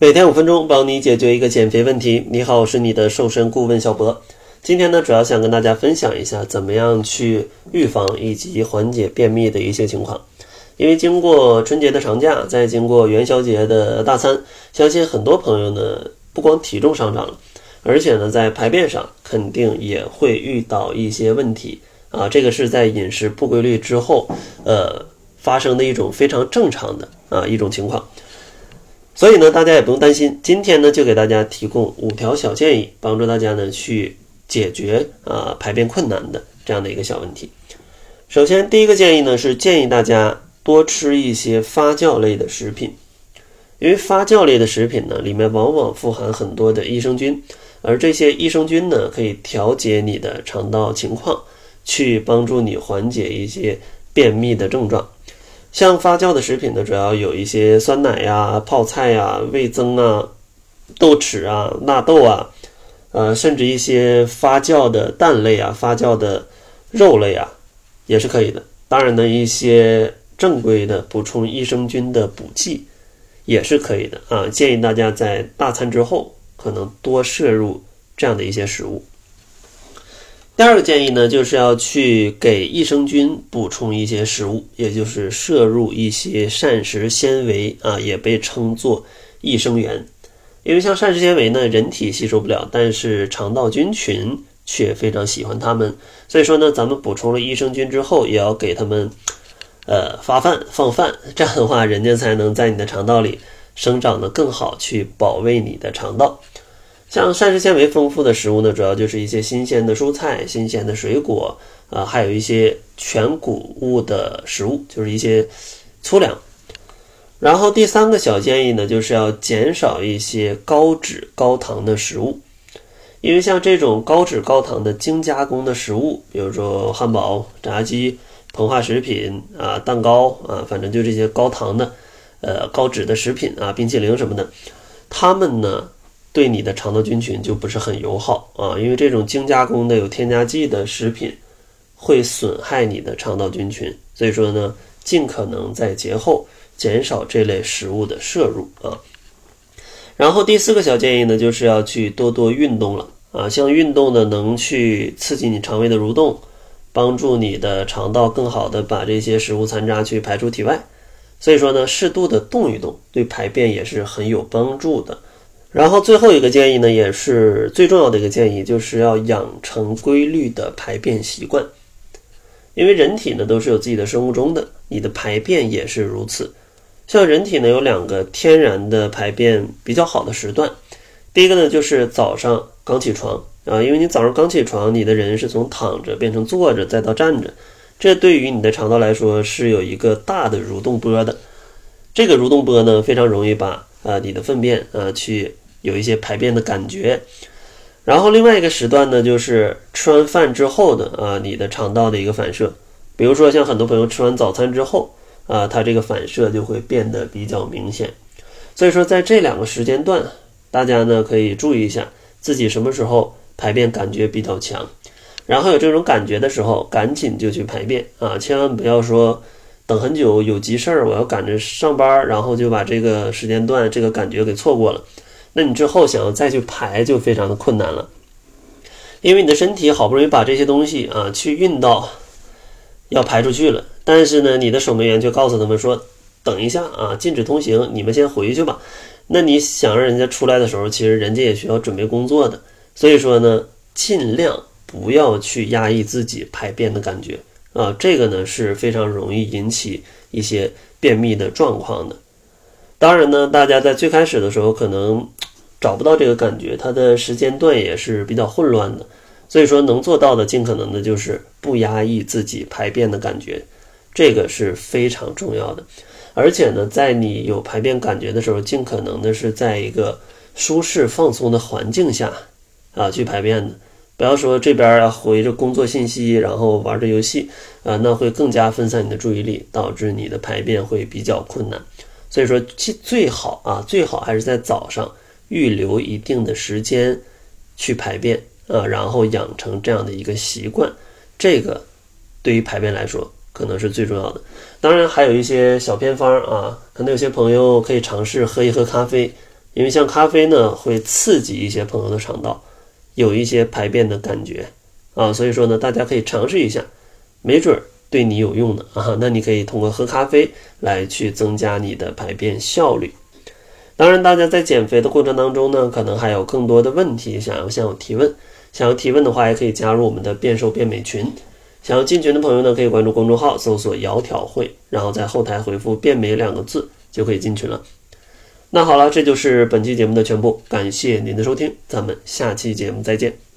每天五分钟，帮你解决一个减肥问题。你好，我是你的瘦身顾问小博。今天呢，主要想跟大家分享一下，怎么样去预防以及缓解便秘的一些情况。因为经过春节的长假，再经过元宵节的大餐，相信很多朋友呢，不光体重上涨了，而且呢，在排便上肯定也会遇到一些问题啊。这个是在饮食不规律之后，呃，发生的一种非常正常的啊一种情况。所以呢，大家也不用担心。今天呢，就给大家提供五条小建议，帮助大家呢去解决啊排便困难的这样的一个小问题。首先，第一个建议呢是建议大家多吃一些发酵类的食品，因为发酵类的食品呢里面往往富含很多的益生菌，而这些益生菌呢可以调节你的肠道情况，去帮助你缓解一些便秘的症状。像发酵的食品呢，主要有一些酸奶呀、泡菜呀、味增啊、豆豉啊、纳豆啊，呃，甚至一些发酵的蛋类啊、发酵的肉类啊，也是可以的。当然呢，一些正规的补充益生菌的补剂也是可以的啊。建议大家在大餐之后，可能多摄入这样的一些食物。第二个建议呢，就是要去给益生菌补充一些食物，也就是摄入一些膳食纤维啊，也被称作益生元。因为像膳食纤维呢，人体吸收不了，但是肠道菌群却非常喜欢它们。所以说呢，咱们补充了益生菌之后，也要给它们呃发饭放饭，这样的话，人家才能在你的肠道里生长得更好，去保卫你的肠道。像膳食纤维丰富的食物呢，主要就是一些新鲜的蔬菜、新鲜的水果啊，还有一些全谷物的食物，就是一些粗粮。然后第三个小建议呢，就是要减少一些高脂高糖的食物，因为像这种高脂高糖的精加工的食物，比如说汉堡、炸鸡、膨化食品啊、蛋糕啊，反正就这些高糖的、呃高脂的食品啊、冰淇淋什么的，它们呢。对你的肠道菌群就不是很友好啊，因为这种精加工的有添加剂的食品会损害你的肠道菌群，所以说呢，尽可能在节后减少这类食物的摄入啊。然后第四个小建议呢，就是要去多多运动了啊，像运动呢能去刺激你肠胃的蠕动，帮助你的肠道更好的把这些食物残渣去排出体外，所以说呢，适度的动一动对排便也是很有帮助的。然后最后一个建议呢，也是最重要的一个建议，就是要养成规律的排便习惯。因为人体呢都是有自己的生物钟的，你的排便也是如此。像人体呢有两个天然的排便比较好的时段，第一个呢就是早上刚起床啊，因为你早上刚起床，你的人是从躺着变成坐着再到站着，这对于你的肠道来说是有一个大的蠕动波的。这个蠕动波呢非常容易把。啊，你的粪便啊，去有一些排便的感觉。然后另外一个时段呢，就是吃完饭之后的啊，你的肠道的一个反射。比如说，像很多朋友吃完早餐之后啊，它这个反射就会变得比较明显。所以说，在这两个时间段，大家呢可以注意一下自己什么时候排便感觉比较强，然后有这种感觉的时候，赶紧就去排便啊，千万不要说。等很久有急事儿，我要赶着上班，然后就把这个时间段这个感觉给错过了。那你之后想要再去排就非常的困难了，因为你的身体好不容易把这些东西啊去运到要排出去了，但是呢，你的守门员却告诉他们说：“等一下啊，禁止通行，你们先回去吧。”那你想让人家出来的时候，其实人家也需要准备工作的，所以说呢，尽量不要去压抑自己排便的感觉。啊，这个呢是非常容易引起一些便秘的状况的。当然呢，大家在最开始的时候可能找不到这个感觉，它的时间段也是比较混乱的。所以说，能做到的尽可能的就是不压抑自己排便的感觉，这个是非常重要的。而且呢，在你有排便感觉的时候，尽可能的是在一个舒适放松的环境下啊去排便的。不要说这边啊回着工作信息，然后玩着游戏，啊，那会更加分散你的注意力，导致你的排便会比较困难。所以说，最最好啊，最好还是在早上预留一定的时间去排便啊，然后养成这样的一个习惯。这个对于排便来说，可能是最重要的。当然，还有一些小偏方啊，可能有些朋友可以尝试喝一喝咖啡。因为像咖啡呢，会刺激一些朋友的肠道，有一些排便的感觉啊，所以说呢，大家可以尝试一下，没准儿对你有用的啊。那你可以通过喝咖啡来去增加你的排便效率。当然，大家在减肥的过程当中呢，可能还有更多的问题想要向我提问。想要提问的话，也可以加入我们的变瘦变美群。想要进群的朋友呢，可以关注公众号，搜索“窈窕会”，然后在后台回复“变美”两个字，就可以进群了。那好了，这就是本期节目的全部，感谢您的收听，咱们下期节目再见。